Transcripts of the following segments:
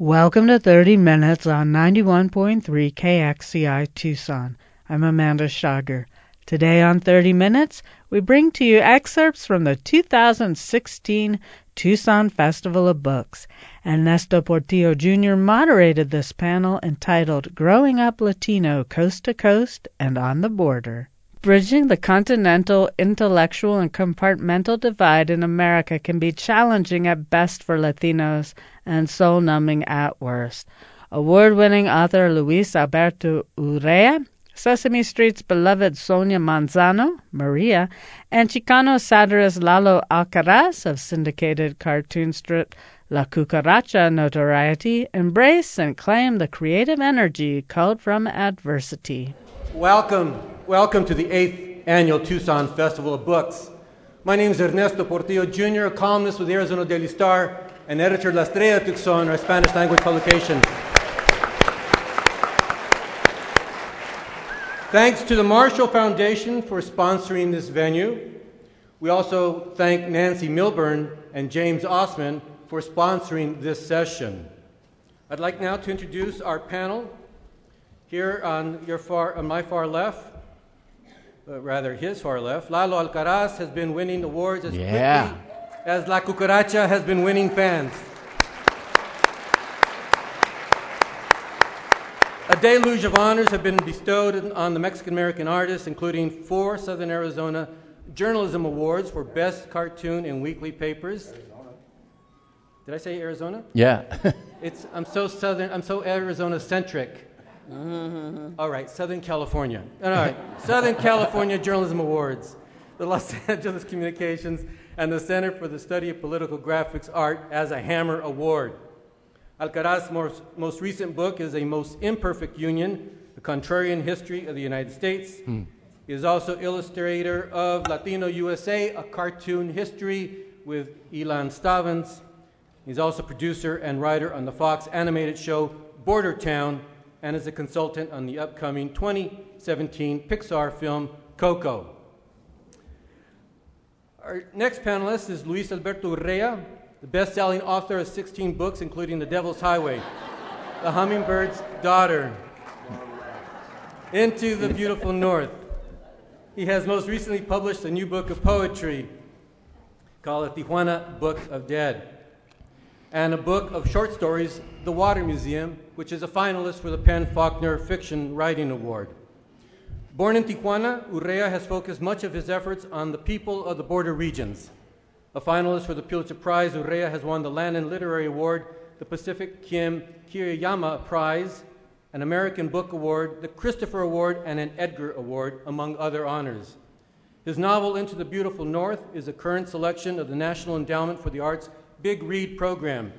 Welcome to 30 Minutes on 91.3 KXCI Tucson. I'm Amanda Schager. Today on 30 Minutes, we bring to you excerpts from the 2016 Tucson Festival of Books. Ernesto Portillo Jr. moderated this panel entitled Growing Up Latino Coast to Coast and on the Border. Bridging the continental intellectual and compartmental divide in America can be challenging at best for Latinos and soul numbing at worst. Award winning author Luis Alberto Urrea, Sesame Street's beloved Sonia Manzano, Maria, and Chicano satirist Lalo Alcaraz of syndicated cartoon strip La Cucaracha notoriety embrace and claim the creative energy culled from adversity. Welcome Welcome to the 8th Annual Tucson Festival of Books. My name is Ernesto Portillo Jr., a columnist with the Arizona Daily Star and editor of La Estrella Tucson, our Spanish language publication. Thanks to the Marshall Foundation for sponsoring this venue. We also thank Nancy Milburn and James Osman for sponsoring this session. I'd like now to introduce our panel. Here on, your far, on my far left, uh, rather his far left, Lalo Alcaraz has been winning awards as yeah. quickly as La Cucaracha has been winning fans. A deluge of honors have been bestowed on the Mexican American artists, including four Southern Arizona Journalism Awards for Best Cartoon in Weekly Papers. Did I say Arizona? Yeah. it's, I'm so Southern, I'm so Arizona centric. Mm-hmm. All right, Southern California. All right, Southern California Journalism Awards, the Los Angeles Communications, and the Center for the Study of Political Graphics Art as a Hammer Award. Alcaraz's most, most recent book is A Most Imperfect Union, The Contrarian History of the United States. Hmm. He is also illustrator of Latino USA, a cartoon history with Ilan Stavans. He's also producer and writer on the Fox animated show Border Town, and is a consultant on the upcoming 2017 Pixar film Coco. Our next panelist is Luis Alberto Urrea, the best selling author of 16 books, including The Devil's Highway, The Hummingbird's Daughter, Into the Beautiful North. He has most recently published a new book of poetry called The Tijuana Book of Dead and a book of short stories, The Water Museum, which is a finalist for the PEN/Faulkner Fiction Writing Award. Born in Tijuana, Urrea has focused much of his efforts on the people of the border regions. A finalist for the Pulitzer Prize, Urrea has won the Lannan Literary Award, the Pacific Rim Kiriyama Prize, an American Book Award, the Christopher Award, and an Edgar Award, among other honors. His novel, Into the Beautiful North, is a current selection of the National Endowment for the Arts Big Read program.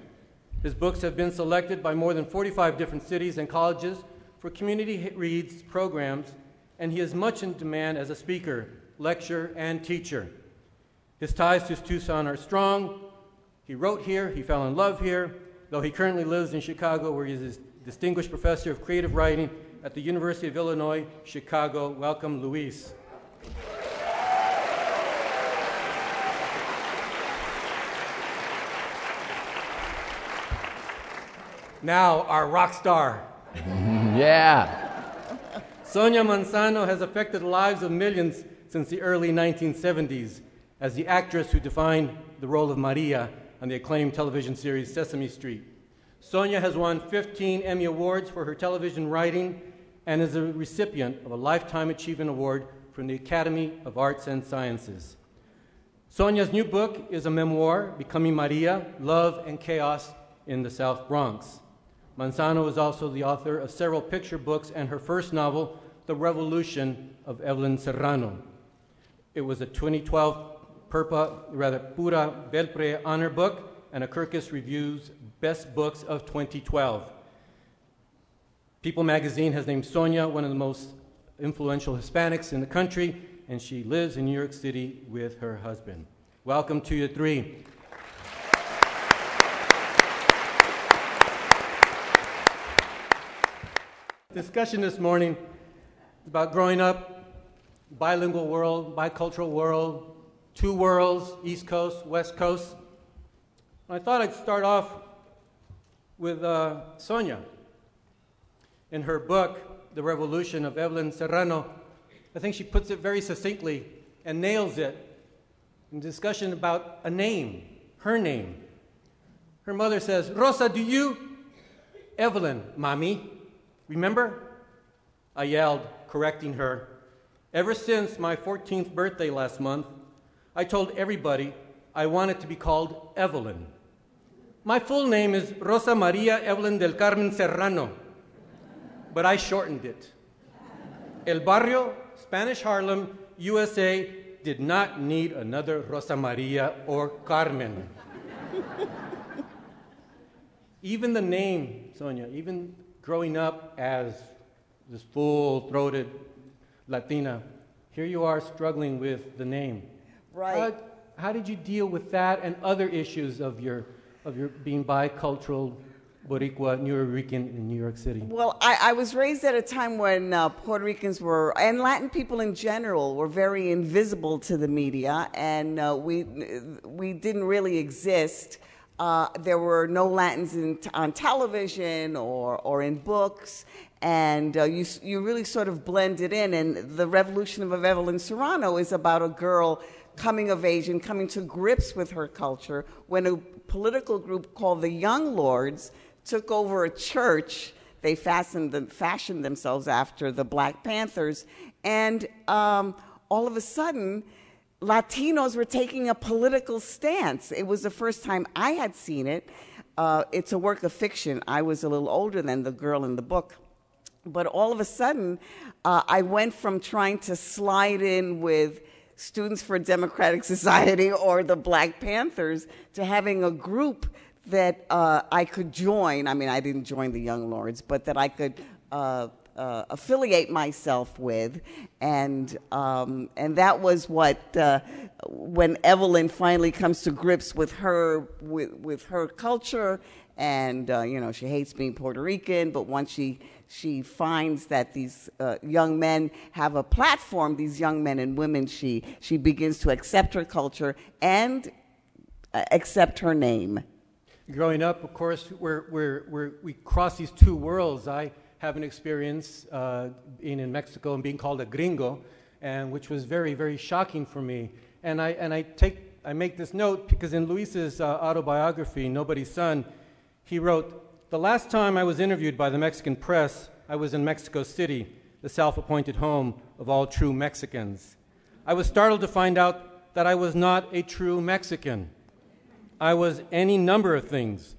His books have been selected by more than 45 different cities and colleges for community reads programs, and he is much in demand as a speaker, lecturer, and teacher. His ties to Tucson are strong. He wrote here, he fell in love here, though he currently lives in Chicago, where he is a distinguished professor of creative writing at the University of Illinois, Chicago. Welcome, Luis. Now, our rock star. yeah. Sonia Manzano has affected the lives of millions since the early 1970s as the actress who defined the role of Maria on the acclaimed television series Sesame Street. Sonia has won 15 Emmy Awards for her television writing and is a recipient of a Lifetime Achievement Award from the Academy of Arts and Sciences. Sonia's new book is a memoir, Becoming Maria Love and Chaos in the South Bronx. Manzano is also the author of several picture books and her first novel, The Revolution of Evelyn Serrano. It was a 2012 Purpa, rather Pura Belpre honor book and a Kirkus Reviews Best Books of 2012. People magazine has named Sonia one of the most influential Hispanics in the country, and she lives in New York City with her husband. Welcome to you three. Discussion this morning about growing up, bilingual world, bicultural world, two worlds, East Coast, West Coast. I thought I'd start off with uh, Sonia. In her book, The Revolution of Evelyn Serrano, I think she puts it very succinctly and nails it in discussion about a name, her name. Her mother says, Rosa, do you? Evelyn, mommy. Remember? I yelled, correcting her. Ever since my 14th birthday last month, I told everybody I wanted to be called Evelyn. My full name is Rosa Maria Evelyn del Carmen Serrano, but I shortened it. El Barrio, Spanish Harlem, USA, did not need another Rosa Maria or Carmen. even the name, Sonia, even growing up as this full throated Latina, here you are struggling with the name. Right. How, how did you deal with that and other issues of your of your being bicultural Boricua, New Rican in New York City? Well, I, I was raised at a time when uh, Puerto Ricans were, and Latin people in general, were very invisible to the media, and uh, we we didn't really exist. Uh, there were no Latins in, on television or, or in books, and uh, you, you really sort of blended in. And the revolution of Evelyn Serrano is about a girl coming of age and coming to grips with her culture when a political group called the Young Lords took over a church. They fastened fashioned themselves after the Black Panthers, and um, all of a sudden, Latinos were taking a political stance. It was the first time I had seen it. Uh, it's a work of fiction. I was a little older than the girl in the book. But all of a sudden, uh, I went from trying to slide in with Students for Democratic Society or the Black Panthers to having a group that uh, I could join. I mean, I didn't join the Young Lords, but that I could uh, uh, affiliate myself with, and um, and that was what uh, when Evelyn finally comes to grips with her with, with her culture, and uh, you know she hates being Puerto Rican, but once she she finds that these uh, young men have a platform, these young men and women, she she begins to accept her culture and uh, accept her name. Growing up, of course, we're, we're, we're, we cross these two worlds. I have an experience uh, being in Mexico and being called a gringo, and which was very, very shocking for me. And I, and I, take, I make this note because in Luis's uh, autobiography, Nobody's Son, he wrote, The last time I was interviewed by the Mexican press, I was in Mexico City, the self appointed home of all true Mexicans. I was startled to find out that I was not a true Mexican. I was any number of things.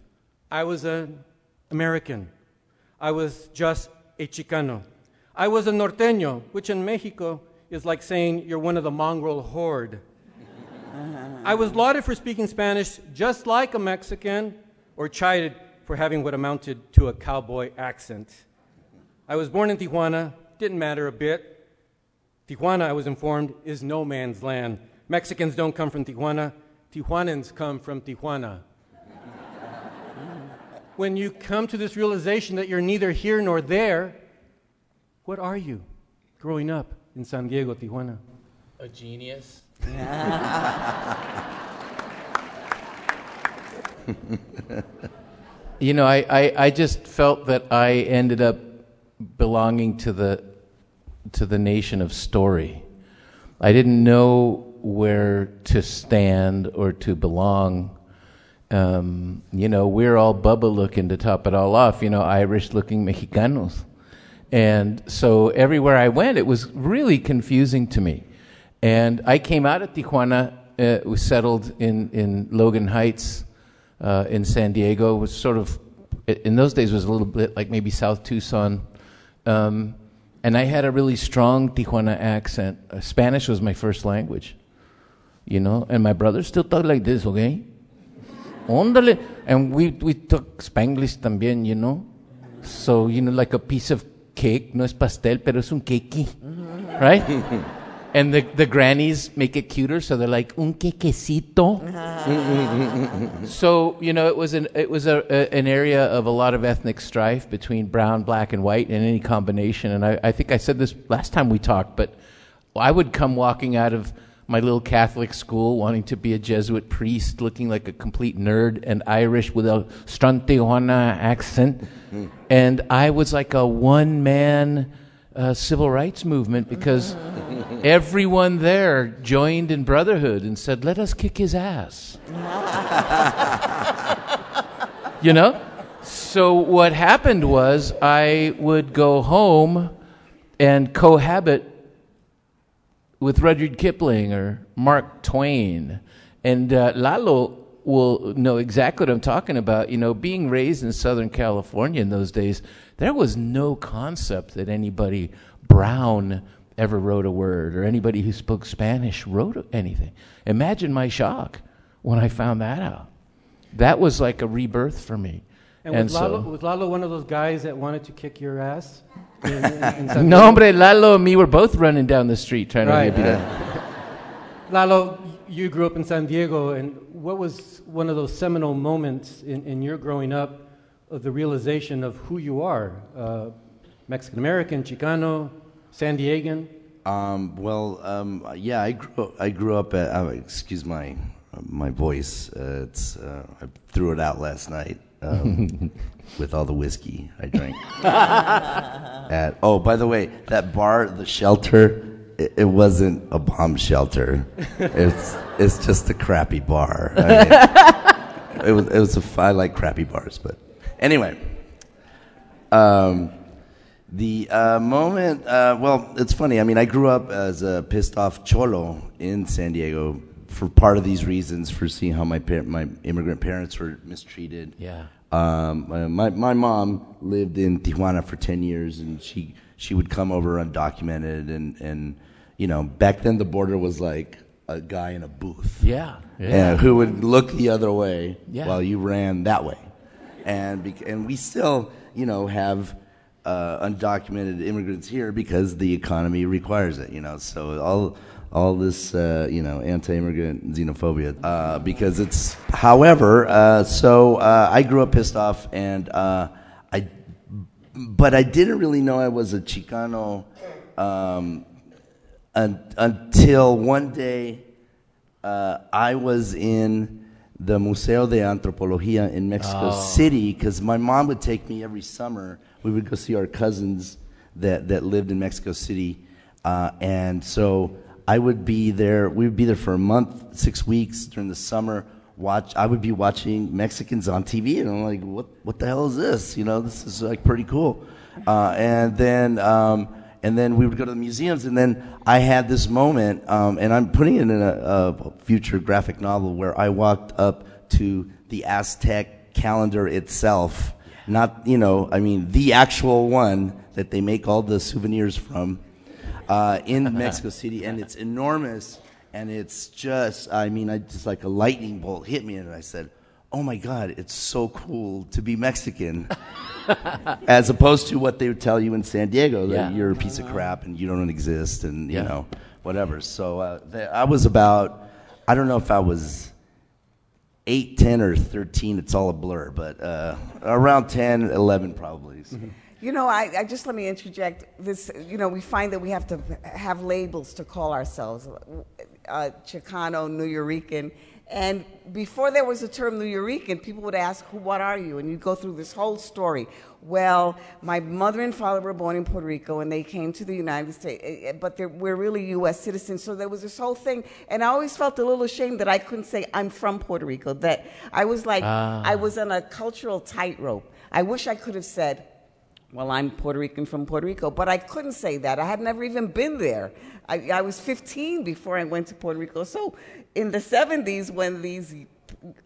I was an American. I was just a Chicano. I was a norteño, which in Mexico is like saying you're one of the mongrel horde. I was lauded for speaking Spanish just like a Mexican, or chided for having what amounted to a cowboy accent. I was born in Tijuana, didn't matter a bit. Tijuana, I was informed, is no man's land. Mexicans don't come from Tijuana, Tijuanans come from Tijuana when you come to this realization that you're neither here nor there, what are you growing up in San Diego, Tijuana? A genius. you know, I, I, I just felt that I ended up belonging to the to the nation of story. I didn't know where to stand or to belong um, you know, we're all Bubba looking to top it all off, you know, Irish looking Mexicanos. And so everywhere I went, it was really confusing to me. And I came out of Tijuana, uh, was settled in, in Logan Heights uh, in San Diego, was sort of, in those days, was a little bit like maybe South Tucson. Um, and I had a really strong Tijuana accent. Uh, Spanish was my first language, you know, and my brother still talk like this, okay? Ondale. And we, we took Spanglish también, you know. So, you know, like a piece of cake, no es pastel, pero es un cakey, mm-hmm. right? and the, the grannies make it cuter, so they're like, un quequecito. Uh-huh. so, you know, it was, an, it was a, a, an area of a lot of ethnic strife between brown, black, and white, and any combination. And I, I think I said this last time we talked, but I would come walking out of my little Catholic school, wanting to be a Jesuit priest, looking like a complete nerd and Irish with a strong Tijuana accent. And I was like a one man uh, civil rights movement because everyone there joined in brotherhood and said, let us kick his ass. you know? So what happened was I would go home and cohabit with Rudyard Kipling or Mark Twain. And uh, Lalo will know exactly what I'm talking about. You know, being raised in Southern California in those days, there was no concept that anybody brown ever wrote a word or anybody who spoke Spanish wrote anything. Imagine my shock when I found that out. That was like a rebirth for me. And, And was, Lalo, was Lalo one of those guys that wanted to kick your ass? San No, Diego? hombre, Lalo and me were both running down the street trying Right. to get beat up. Lalo, you grew up in San Diego, and what was one of those seminal moments in, in your growing up of the realization of who you are? Uh, Mexican American, Chicano, San Diegan? Um, well, um, yeah, I grew I grew up at. Uh, excuse my my voice. Uh, it's uh, I threw it out last night um, with all the whiskey I drank. at oh, by the way, that bar, the shelter, it, it wasn't a bomb shelter. It's it's just a crappy bar. I mean, it was it was a I like crappy bars, but anyway. Um, the uh, moment, uh, well, it's funny. I mean, I grew up as a pissed off cholo in San Diego for part of these reasons, for seeing how my par- my immigrant parents were mistreated. Yeah. Um, uh, my my mom lived in Tijuana for ten years, and she she would come over undocumented, and and you know back then the border was like a guy in a booth Yeah. and who would look the other way Yeah. while you ran that way. And bec- and we still, you know, have uh, undocumented immigrants here because the economy requires it. You know, so all all this, uh, you know, anti-immigrant xenophobia uh, because it's. However, uh, so uh, I grew up pissed off, and uh, I, but I didn't really know I was a Chicano. Um, un- until one day uh, I was in the Museo de Antropología in Mexico City because my mom would take me every summer. We would go see our cousins that, that lived in Mexico City. Uh, and so I would be there, we would be there for a month, six weeks during the summer. Watch, I would be watching Mexicans on TV, and I'm like, what, what the hell is this? You know, this is like pretty cool. Uh, and then, um, and then we would go to the museums, and then I had this moment, um, and I'm putting it in a, a future graphic novel where I walked up to the Aztec calendar itself, not you know, I mean the actual one that they make all the souvenirs from, uh, in Mexico City, and it's enormous, and it's just, I mean, I just like a lightning bolt hit me, and I said. Oh my God! It's so cool to be Mexican, as opposed to what they would tell you in San Diego that Yeah. you're a piece of crap and you don't exist and you Yeah. know whatever. So uh, I was about I don't know if I was eight, ten, or thirteen. It's all a blur, but uh, around 10, 11 probably. So. You know, I, I just let me interject this. You know, we find that we have to have labels to call ourselves uh, Chicano, New Yorican. And before there was a term New Yorican, people would ask, Who, What are you? And you'd go through this whole story. Well, my mother and father were born in Puerto Rico and they came to the United States, eh, eh, but we're really U.S. citizens. So there was this whole thing. And I always felt a little ashamed that I couldn't say, I'm from Puerto Rico. That I was like, I was on a cultural tightrope. I wish I could have said, well, I'm Puerto Rican from Puerto Rico, but I couldn't say that. I had never even been there. I, I was 15 before I went to Puerto Rico. So in the 70s, when these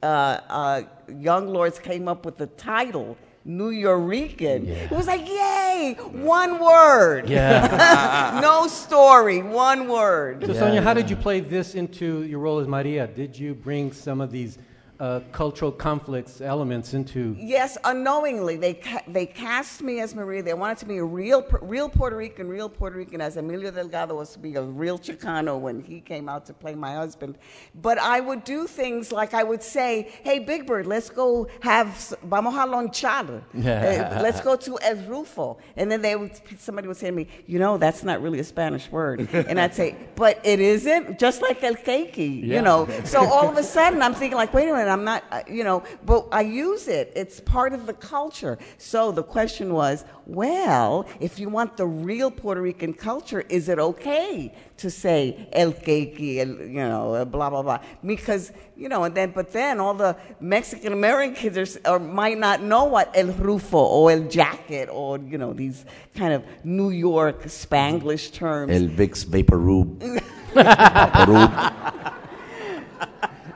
uh, uh, young lords came up with the title, New Yorican, it was like, yay, one word. Yeah. no story, one word. So, Sonia, how did you play this into your role as Maria? Did you bring some of these uh, cultural conflicts elements into. Yes, unknowingly they ca- they cast me as Maria. They wanted to be a real real Puerto Rican, real Puerto Rican, as Emilio Delgado was to be a real Chicano when he came out to play my husband. But I would do things like I would say, "Hey, Big Bird, let's go have vamos a lonchar. Uh, let's go to El Rufo." And then they would somebody would say to me, "You know, that's not really a Spanish word." And I'd say, "But it isn't, just like el keiki, Yeah. you know." So all of a sudden, I'm thinking like, "Wait a minute, I'm not, uh, you know," but I use it. It's part of the culture. So the question was, well, if you want the real Puerto Rican culture, is it okay to say el keiki, el, you know, uh, blah blah blah? Because you know, and then but then all the Mexican American kids are, or might not know what el rufo or el jacket or you know these kind of New York Spanglish terms. El Vicks Vaporub. Vaporub.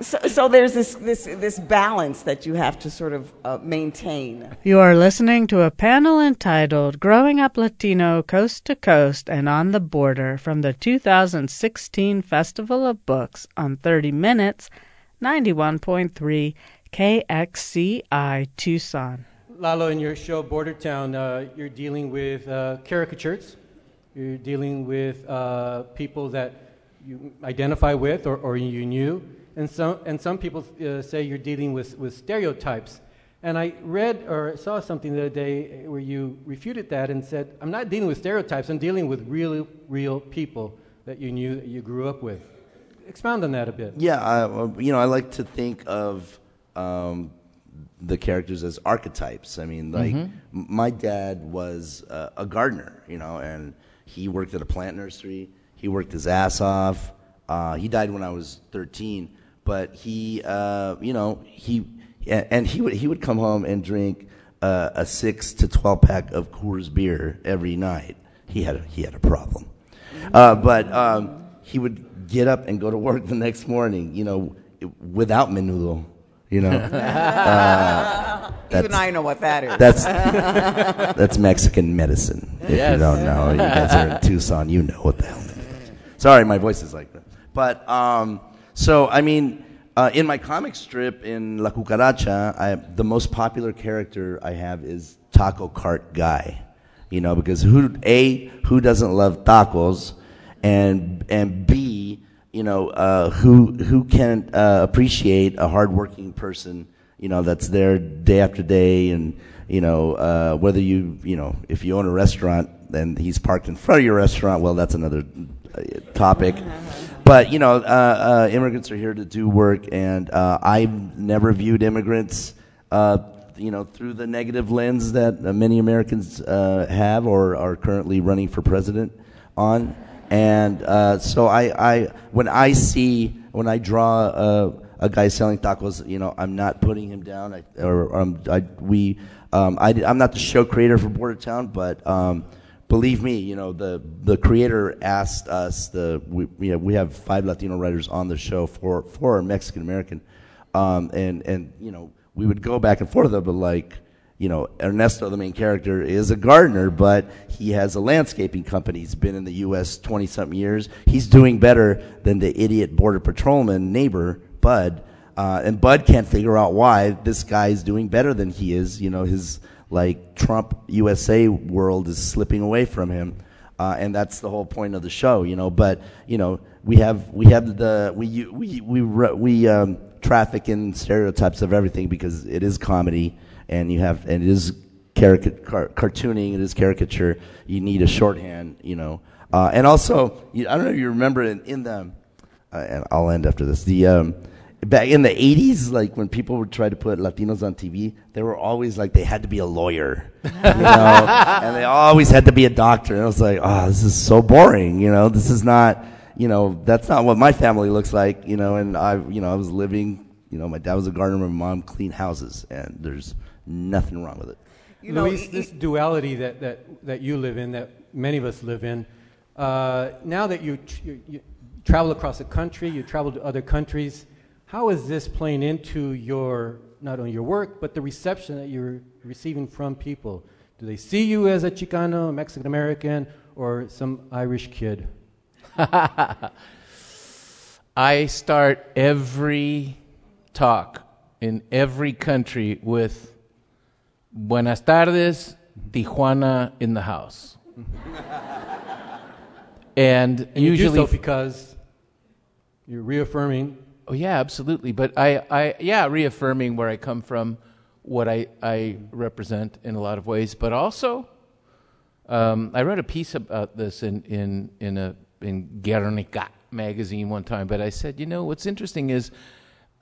So, so there's this, this, this balance that you have to sort of uh, maintain. You are listening to a panel entitled Growing Up Latino Coast to Coast and on the Border from the 2016 Festival of Books on 30 Minutes, 91.3 KXCI Tucson. Lalo, in your show Border Town, uh, you're dealing with uh, caricatures. You're dealing with uh, people that you identify with or, or you knew. And some, and some people uh, say you're dealing with, with stereotypes. And I read or saw something the other day where you refuted that and said, I'm not dealing with stereotypes, I'm dealing with real, real people that you knew, that you grew up with. Expound on that a bit. Yeah, I, you know, I like to think of um, the characters as archetypes. I mean, like m- my dad was uh, a gardener, you know, and he worked at a plant nursery. He worked his ass off. Uh, he died when I was 13, but he, uh, you know, he and he would he would come home and drink uh, a six to 12 pack of Coors beer every night. He had a, he had a problem, uh, but um, he would get up and go to work the next morning, you know, without menudo, you know. Even I know what that is. That's that's Mexican medicine. If you don't know, you guys are in Tucson, you know what the hell that is. Sorry, my voice is like that. But um, so I mean, uh, in my comic strip in La Cucaracha, I, the most popular character I have is Taco Cart Guy. You know, because who a who doesn't love tacos, and and b you know uh, who who can uh, appreciate a hardworking person you know that's there day after day and you know uh, whether you you know if you own a restaurant and he's parked in front of your restaurant well that's another uh, topic but you know uh, uh, immigrants are here to do work and uh, I've never viewed immigrants uh, you know through the negative lens that many Americans uh, have or are currently running for president on and uh, so I, I, when I see, when I draw uh, a guy selling tacos, you know, I'm not putting him down. I, or um, I, we, um, I, am not the show creator for Border Town, but um, believe me, you know, the the creator asked us. The we, you know, we have five Latino writers on the show for for Mexican American, um, and and you know, we would go back and forth, but like you know, Ernesto, the main character, is a gardener, but he has a landscaping company. He's been in the U.S. 20 something years. He's doing better than the idiot border patrolman neighbor, Bud. Uh, and Bud can't figure out why this guy is doing better than he is. You know, his like Trump USA world is slipping away from him. Uh, and that's the whole point of the show, you know. But you know, we have we have the we we we we, um, traffic in stereotypes of everything because it is comedy and you have and it is carica- car- cartooning, it is caricature. You need a shorthand, you know. Uh, and also, I don't know if you remember in, in the, uh, and I'll end after this. The um, back in the '80s, like when people would try to put Latinos on TV, they were always like they had to be a lawyer, you know, and they always had to be a doctor. And I was like, oh, this is so boring, you know. This is not, you know, that's not what my family looks like, you know. And I, you know, I was living, you know, my dad was a gardener, my mom cleaned houses, and there's nothing wrong with it. You know, Luis, e- this duality that, that, that you live in, that many of us live in, uh, now that you, tr- you, you travel across the country, you travel to other countries, how is this playing into your, not only your work, but the reception that you're receiving from people? Do they see you as a Chicano, Mexican American, or some Irish kid? I start every talk in every country with Buenas tardes, Tijuana in the house. and, And you usually do so because you're reaffirming Oh yeah, absolutely. But I, I yeah, reaffirming where I come from, what I, I represent in a lot of ways, but also, um, I wrote a piece about this in in in a in Guernica magazine one time. But I said, you know, what's interesting is.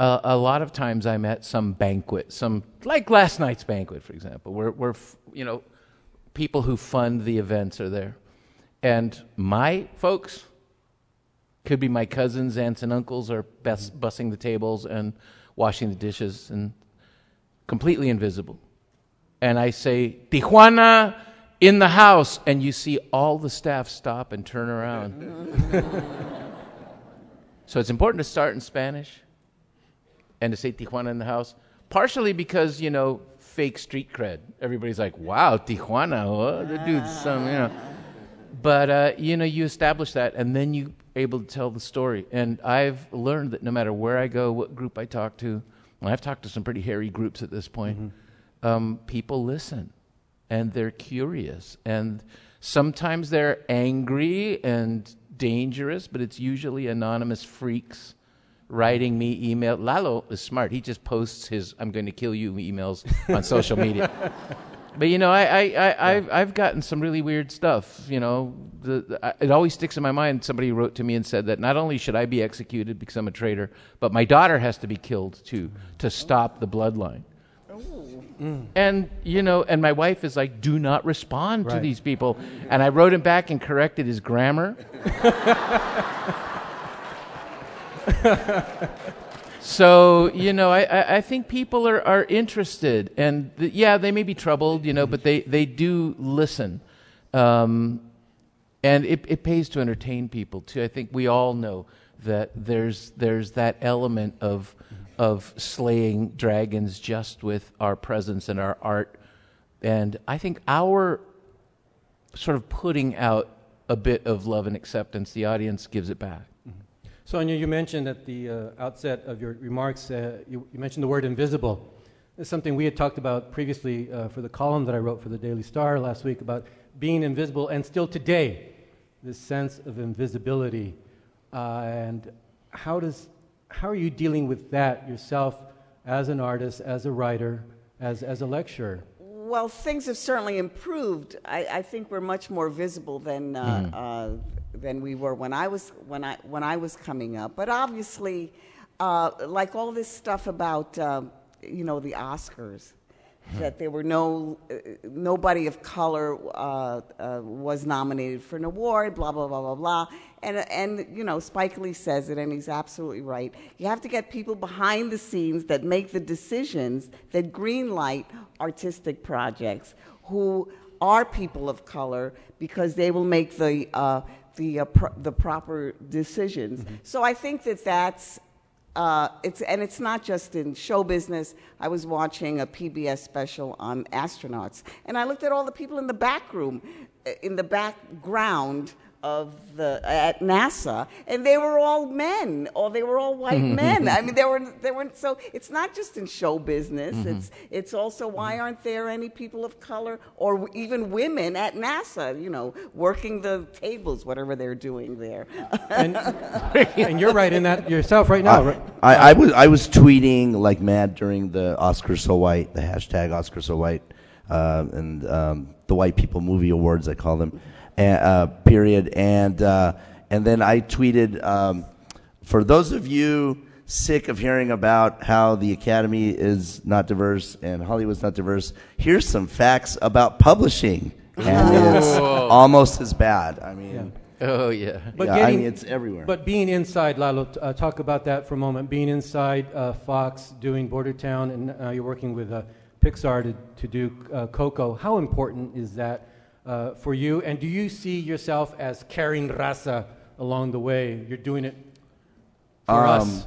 Uh, a lot of times I'm at some banquet, some like last night's banquet, for example, where, where you know people who fund the events are there, and my folks, could be my cousins, aunts, and uncles are bus- bussing the tables and washing the dishes and completely invisible. And I say, Tijuana in the house. And you see all the staff stop and turn around. so it's important to start in Spanish and to say Tijuana in the house, partially because, you know, fake street cred. Everybody's like, wow, Tijuana, oh, the dude's some, you know. But, uh, you know, you establish that and then you able to tell the story. And I've learned that no matter where I go, what group I talk to, and I've talked to some pretty hairy groups at this point, um, people listen and they're curious. And sometimes they're angry and dangerous, but it's usually anonymous freaks writing me email. Lalo is smart. He just posts his "I'm going to kill you" emails on social media. But you know, I, I, I, I've, I've gotten some really weird stuff. You know, the, the, it always sticks in my mind. Somebody wrote to me and said that not only should I be executed because I'm a traitor, but my daughter has to be killed too to stop the bloodline. Mm. And you know, and my wife is like, "Do not respond to these people." And I wrote him back and corrected his grammar. So you know, I, I, think people are, are interested, and yeah, they may be troubled, you know, but they, they do listen, um, and it, it pays to entertain people too. I think we all know that there's there's that element of of slaying dragons just with our presence and our art, and I think our sort of putting out a bit of love and acceptance, the audience gives it back. Sonia, you mentioned at the uh, outset of your remarks, uh, you, you mentioned the word invisible. It's something we had talked about previously uh, for the column that I wrote for the Daily Star last week about being invisible, and still today, this sense of invisibility. Uh, and how, does, how are you dealing with that yourself as an artist, as a writer, as, as a lecturer? Well, things have certainly improved. I, I think we're much more visible than uh, uh, than we were when I was when I when I was coming up. But obviously, uh, like all this stuff about um, you know the Oscars, that there were no uh, nobody of color uh, uh, was nominated for an award. Blah blah blah blah blah. And and you know Spike Lee says it, and he's absolutely right. You have to get people behind the scenes that make the decisions that greenlight artistic projects who are people of color because they will make the uh, the uh, pro- the proper decisions. So I think that that's uh, it's and it's not just in show business. I was watching a PBS special on astronauts, and I looked at all the people in the back room, uh, in the background of the at NASA, and they were all men, or they were all white men. I mean, they were they weren't. So it's not just in show business. It's it's also why aren't there any people of color or even women at NASA? You know, working the tables, whatever they're doing there. And, and you're right in that yourself right now. right? I, I was I was tweeting like mad during the Oscar so white, the hashtag Oscar so white, uh, and um, the White People Movie Awards I call them, and, uh, period. And uh, and then I tweeted um, for those of you sick of hearing about how the Academy is not diverse and Hollywood's not diverse. Here's some facts about publishing, and it's almost as bad. I mean. Oh yeah. But yeah, I getting- mean, it's everywhere. But being inside, Lalo, uh, talk about that for a moment. Being inside uh, Fox, doing Border Town, and uh, you're working with uh, Pixar to, to do uh, Coco. How important is that uh, for you? And do you see yourself as carrying raza along the way? You're doing it for Um, us.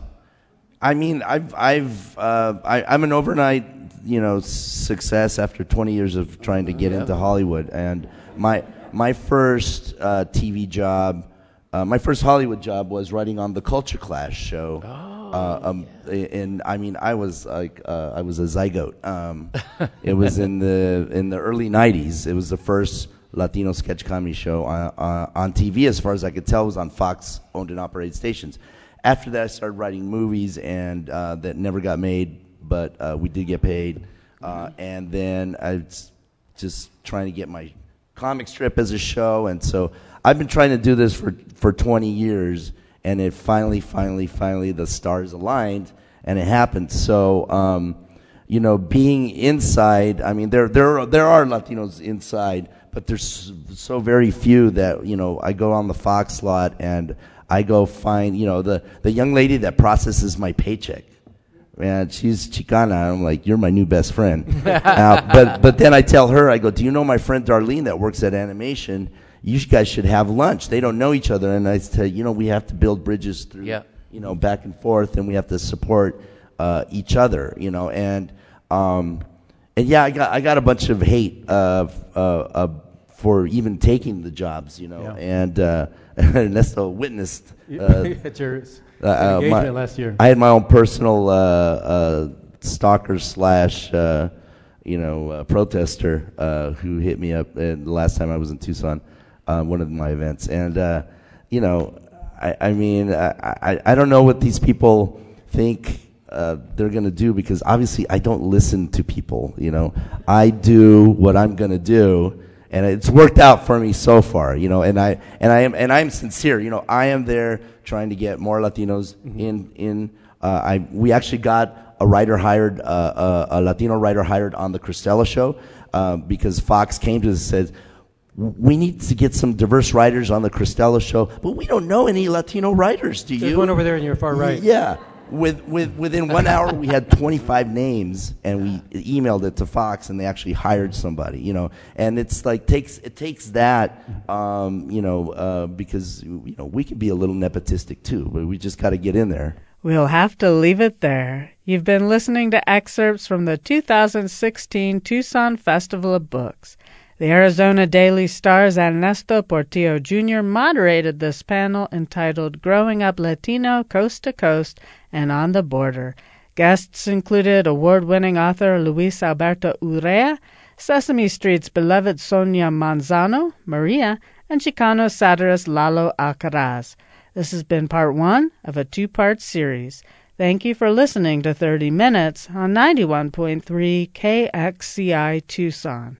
I mean, I've, I've, uh, I, I'm an overnight, you know, success after 20 years of trying to get into Hollywood. And my, my first uh, TV job, uh, my first Hollywood job was writing on the Culture Clash show uh, um, and I mean, I was like, uh, I was a zygote. Um, it was in the in the early '90s. It was the first Latino sketch comedy show on, on, on TV, as far as I could tell. It was on Fox owned and operated stations. After that, I started writing movies, and uh, that never got made, but uh, we did get paid. Uh, and then I was just trying to get my comic strip as a show, and so I've been trying to do this for for 20 years and it finally, finally, finally, the stars aligned, and it happened. So, um, you know, being inside, I mean, there, there, there are Latinos inside, but there's so very few that, you know, I go on the Fox lot and I go find, you know, the, the young lady that processes my paycheck. Man, she's Chicana. I'm like, you're my new best friend. uh, but, but then I tell her, I go, do you know my friend Darlene that works at animation? You guys should have lunch. They don't know each other. And I said, you know, we have to build bridges through, yeah. you know, back and forth, and we have to support uh, each other, you know. And, um, and yeah, I got, I got a bunch of hate uh, uh, uh for even taking the jobs, you know. Yeah. And uh, Ernesto witnessed. at Uh, your uh, engagement my- last year. I had my own personal uh, uh, stalker slash, uh, you know, uh, protester uh, who hit me up uh, the last time I was in Tucson, uh, one of my events, and uh, you know, I, I mean, I, I, I don't know what these people think. Uh, they're gonna do because obviously I don't listen to people. You know, I do what I'm gonna do, and it's worked out for me so far. You know, and I and I am and I'm sincere. You know, I am there trying to get more Latinos in in. Uh, I we actually got a writer hired, uh, a, a Latino writer hired on the Cristela show uh, because Fox came to us and said. We need to get some diverse writers on the Cristela show, but we don't know any Latino writers. Do There's you? one over there in your far right. Yeah. With, with, within one hour, we had 25 names, and we emailed it to Fox, and they actually hired somebody. You know, and it's like takes it takes that, um, you know, uh, because you know we can be a little nepotistic too, but we just got to get in there. We'll have to leave it there. You've been listening to excerpts from the 2016 Tucson Festival of Books. The Arizona Daily Star's Ernesto Portillo Jr. moderated this panel entitled Growing Up Latino Coast to Coast and on the Border. Guests included award winning author Luis Alberto Urrea, Sesame Street's beloved Sonia Manzano, Maria, and Chicano satirist Lalo Alcaraz. This has been part one of a two part series. Thank you for listening to 30 Minutes on 91.3 KXCI Tucson.